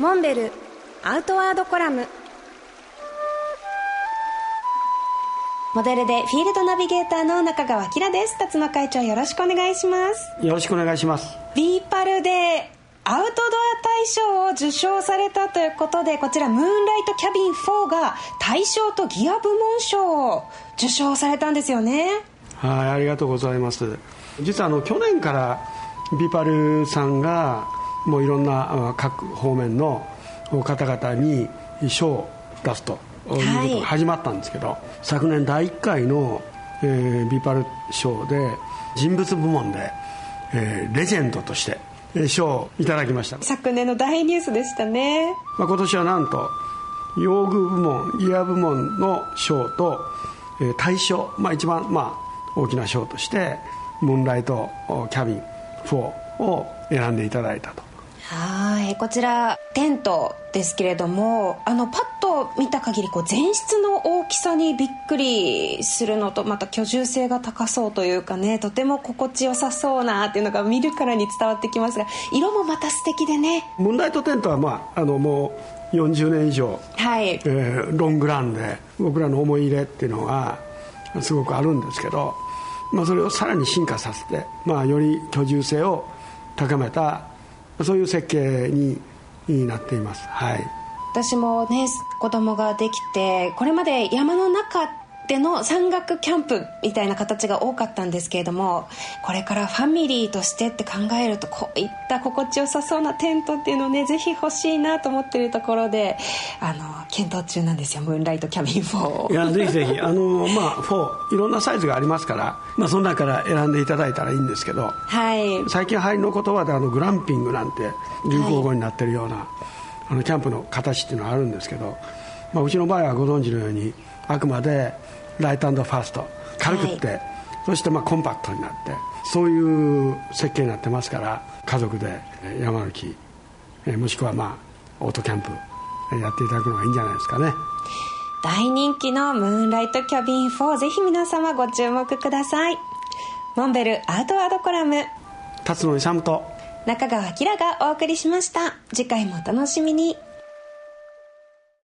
モンベルアウトワードコラム。モデルでフィールドナビゲーターの仲川希良です。辰野会長よろしくお願いします。よろしくお願いします。ビーパルでアウトドア大賞を受賞されたということでこちらムーンライトキャビン4が大賞とギア部門賞を受賞されたんですよね。はいありがとうございます。実はあの去年からビパルさんがもういろんな各方面の方々に賞を出すとい。うことが始まったんですけど、はい、昨年第1回の、えー、ビパル賞で人物部門で、えー、レジェンドとして賞をいただきました。昨年の大ニュースでしたね、まあ、今年はなんと用具部門イヤー部門の賞と、えー、大賞、まあ、一番、まあ、大きな賞としてムーンライトキャビン4を選んでいただいたとはいこちらテントですけれどもあのパッと見た限りこう前室の大きさにびっくりするのとまた居住性が高そうというかねとても心地よさそうなっていうのが見るからに伝わってきますが色もまた素敵でね。ムーンライトテントはまああのもう40年以上、はい。えー、ロングランで僕らの思い入れっていうのがすごくあるんですけど、まあ、それをさらに進化させて、まあ、より居住性を高めたそういう設計になっています、はい、私もね子供ができてこれまで山の中での山岳キャンプみたいな形が多かったんですけれどもこれからファミリーとしてって考えるとこういった心地よさそうなテントっていうのをねぜひ欲しいなと思ってるところであの検討中なんですよ。ムーンライトキャビン4いやぜひぜひ。あのまあ4いろんなサイズがありますから、まあ、その中から選んでいただいたらいいんですけど、はい、最近流行りの言葉であのグランピングなんて流行語になってるような、はい、あのキャンプの形っていうのはあるんですけど、まあ、うちの場合はご存知のようにあくまでライトファースト。軽くって、はい、そしてまあコンパクトになってそういう設計になってますから家族で山歩きもしくはまあオートキャンプやっていただくのがいいんじゃないですかね。大人気のムーンライトキャビン4ぜひ皆様ご注目ください。モンベルアウトワードコラム。辰野勇と中川明がお送りしました。次回もお楽しみに